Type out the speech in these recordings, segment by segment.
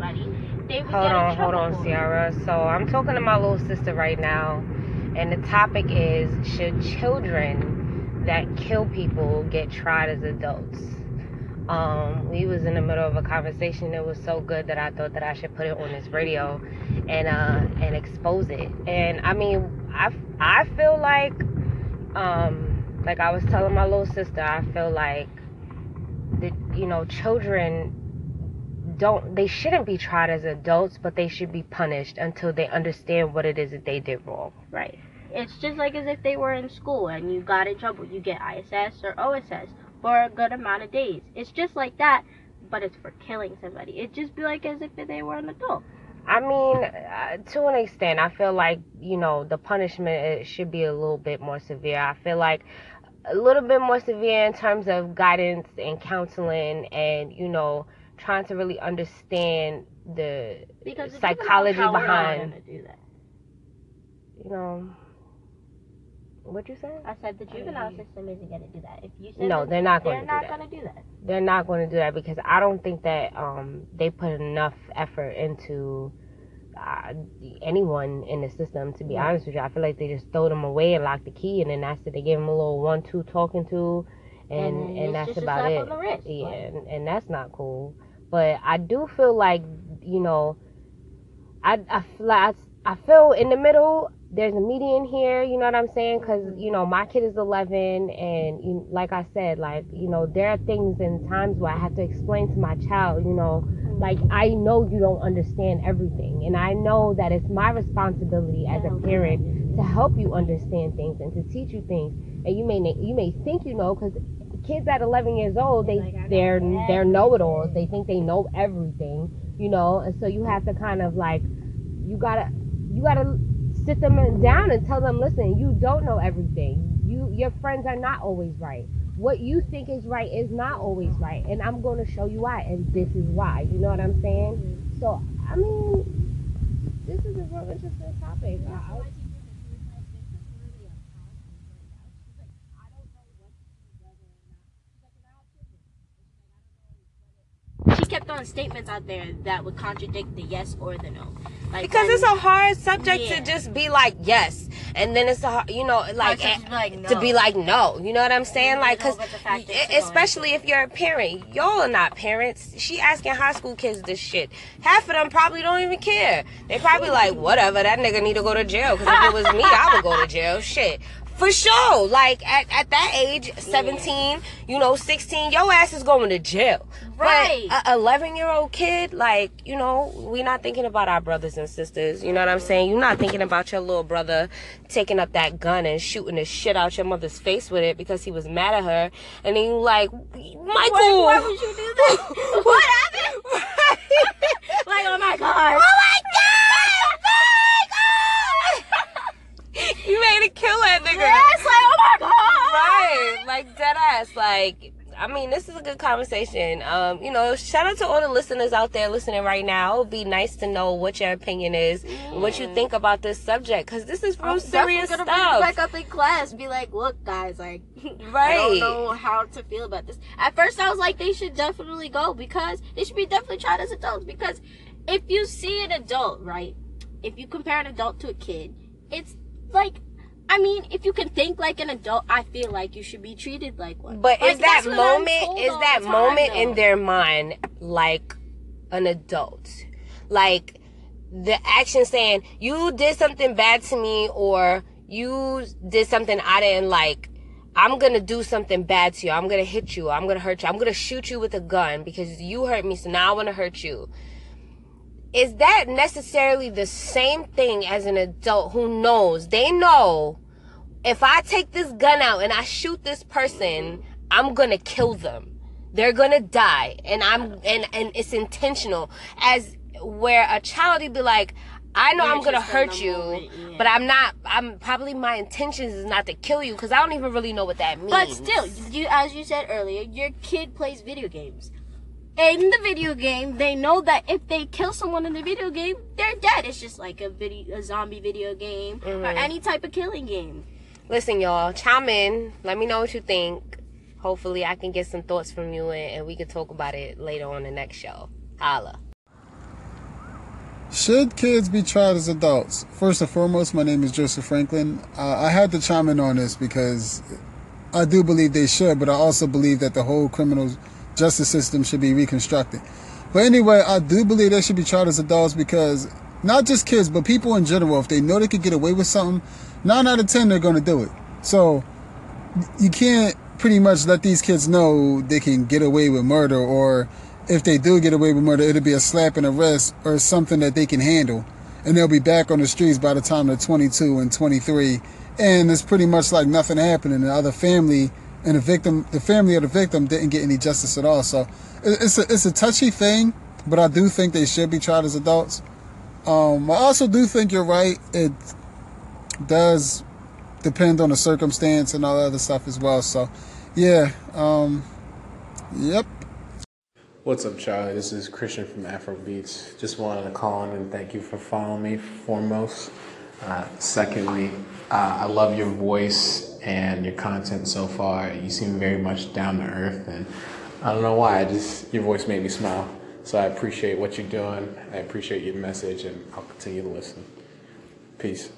somebody, they would Hold on, hold on. Sierra. So I'm talking to my little sister right now, and the topic is should children that kill people get tried as adults? Um, we was in the middle of a conversation that was so good that I thought that I should put it on this radio and uh and expose it. And I mean, I I feel like um like I was telling my little sister, I feel like the you know children don't they shouldn't be tried as adults, but they should be punished until they understand what it is that they did wrong. Right. It's just like as if they were in school and you got in trouble. You get ISS or OSS for a good amount of days. It's just like that, but it's for killing somebody. It'd just be like as if they were an adult. I mean, uh, to an extent, I feel like you know the punishment it should be a little bit more severe. I feel like a little bit more severe in terms of guidance and counseling, and you know trying to really understand the Because the Psychology juvenile power behind- not gonna do that. you know what you say. I said the juvenile system isn't gonna do that. If you said No, that, they're not going they're to not do that. gonna do that. they're not going to do that because I don't think that um, they put enough effort into uh, anyone in the system. To be Right. honest with you, I feel like they just throw them away and lock the key, and then that's it. They give them a little one-two talking to, and And and, that's about it. on the wrist, Yeah, like- and, and that's not cool. But I do feel like you know, I I feel I feel in the middle. There's a median here, you know what I'm saying? Because mm-hmm. you know my kid is 11, and you, like I said, like you know there are things and times where I have to explain to my child, you know, mm-hmm. like I know you don't understand everything, and I know that it's my responsibility as a parent to help you understand things and to teach you things. And you may you may think you know because kids at 11 years old they like, they're they're know-it-alls. They think they know everything, you know, and so you have to kind of like you gotta you gotta sit them down and tell them, listen, you don't know everything. You your friends are not always right. What you think is right is not always right, and I'm going to show you why, and this is why. You know what I'm saying? So I mean, this is a real interesting topic. I- I- She kept throwing statements out there that would contradict the yes or the no. Like because it's a hard subject Yeah. to just be like yes, and then it's a you know like to like, to no. be like no. You know what I'm saying? There's Like because bunch of factors to go especially if you're a parent, y'all are not parents. She asking high school kids this shit. Half of them probably don't even care. They probably like whatever. That nigga need to go to jail. Because if it was me, I would go to jail. Shit. For sure. Like at, at that age, 17, you know, 16, your ass is going to jail. Right. But a 11 year old kid, like, you know, we're not thinking about our brothers and sisters. You know what I'm saying? You're not thinking about your little brother taking up that gun and shooting the shit out your mother's face with it because he was mad at her. And then you like, Michael. Why, why would you do that? what happened? like, oh my god. Oh my god! Oh you made it kill that nigga. Yes, like, oh my god. Right, like dead ass. Like, I mean, this is a good conversation. Um, you know, shout out to all the listeners out there listening right now. It would be nice to know what your opinion is, what you think about this subject, because this is real I'm serious gonna stuff. back up in class. Be like, look, guys, like, right. I don't know how to feel about this. At first, I was like, they should definitely go because they should be definitely tried as adults. Because if you see an adult, right, if you compare an adult to a kid, it's like, I mean, if you can think like an adult, I feel like you should be treated like one. But Like, is that that's what I'm moment is that time, moment in their mind like an adult? Like the action saying, You did something bad to me or you did something I didn't like. I'm gonna do something bad to you. I'm gonna hit you. I'm gonna hurt you. I'm gonna shoot you with a gun because you hurt me, so now I wanna hurt you. Is that necessarily the same thing as an adult who knows? They know if I take this gun out and I shoot this person, I'm gonna kill them. They're gonna die, and I'm and and it's intentional. As where a child would be like, I know You're I'm gonna hurt you, moment, yeah. but I'm not. I'm probably my intentions is not to kill you because I don't even really know what that means. But still, you as you said earlier, your kid plays video games. In the video game, they know that if they kill someone in the video game, they're dead. It's just like a video, a zombie video game, or Mhm. any type of killing game. Listen, y'all, chime in. Let me know what you think. Hopefully, I can get some thoughts from you and, and we can talk about it later on the next show. Holla. Should kids be tried as adults? First and foremost, my name is Joseph Franklin. Uh, I had to chime in on this because I do believe they should, but I also believe that the whole criminal justice system should be reconstructed. But anyway, I do believe they should be tried as adults because not just kids, but people in general, if they know they could get away with something, nine out of ten they're going to do it. So you can't pretty much let these kids know they can get away with murder, or if they do get away with murder, it'll be a slap and the wrist or something that they can handle, and they'll be back on the streets by the time they're 22 and 23, and it's pretty much like nothing happened, and the other family and the victim, the family of the victim, didn't get any justice at all. So it's a it's a touchy thing, but I do think they should be tried as adults. Um, I also do think you're right. It does depend on the circumstance and all that other stuff as well. So, yeah, um, yep. What's up, Charlie? This is Christian from Afro Beats. Just wanted to call in and thank you for following me, foremost. Uh, secondly, uh, I love your voice and your content so far. You seem very much down to earth, and I don't know why. I just your voice made me smile. So I appreciate what you're doing. I appreciate your message, and I'll continue to listen. Peace.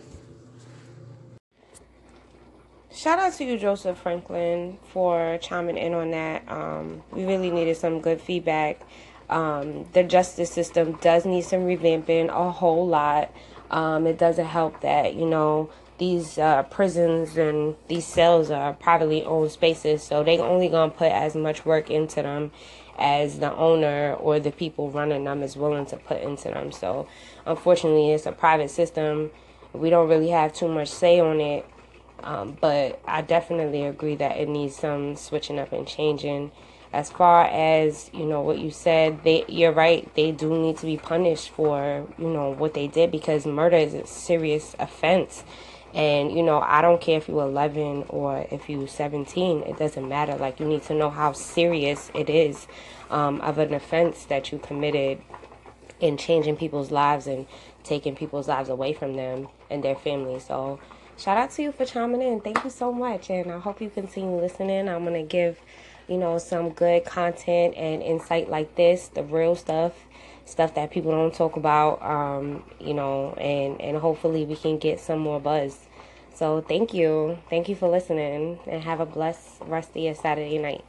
Shout out to you, Joseph Franklin, for chiming in on that. Um, we really needed some good feedback. Um, the justice system does need some revamping a whole lot. Um, it doesn't help that, you know, these uh, prisons and these cells are privately owned spaces, so they only gonna put as much work into them as the owner or the people running them is willing to put into them. So, unfortunately, it's a private system. We don't really have too much say on it, um, but I definitely agree that it needs some switching up and changing. As far as you know what you said, they you're right. They do need to be punished for you know what they did because murder is a serious offense. And you know, I don't care if you're 11 or if you're 17. It doesn't matter. Like you need to know how serious it is um, of an offense that you committed in changing people's lives and taking people's lives away from them and their families. So shout out to you for chiming in. Thank you so much. And I hope you continue listening. I'm to give, you know, some good content and insight like this, the real stuff, stuff that people don't talk about, um, you know, and, and hopefully we can get some more buzz. So thank you. Thank you for listening and have a blessed rest of your Saturday night.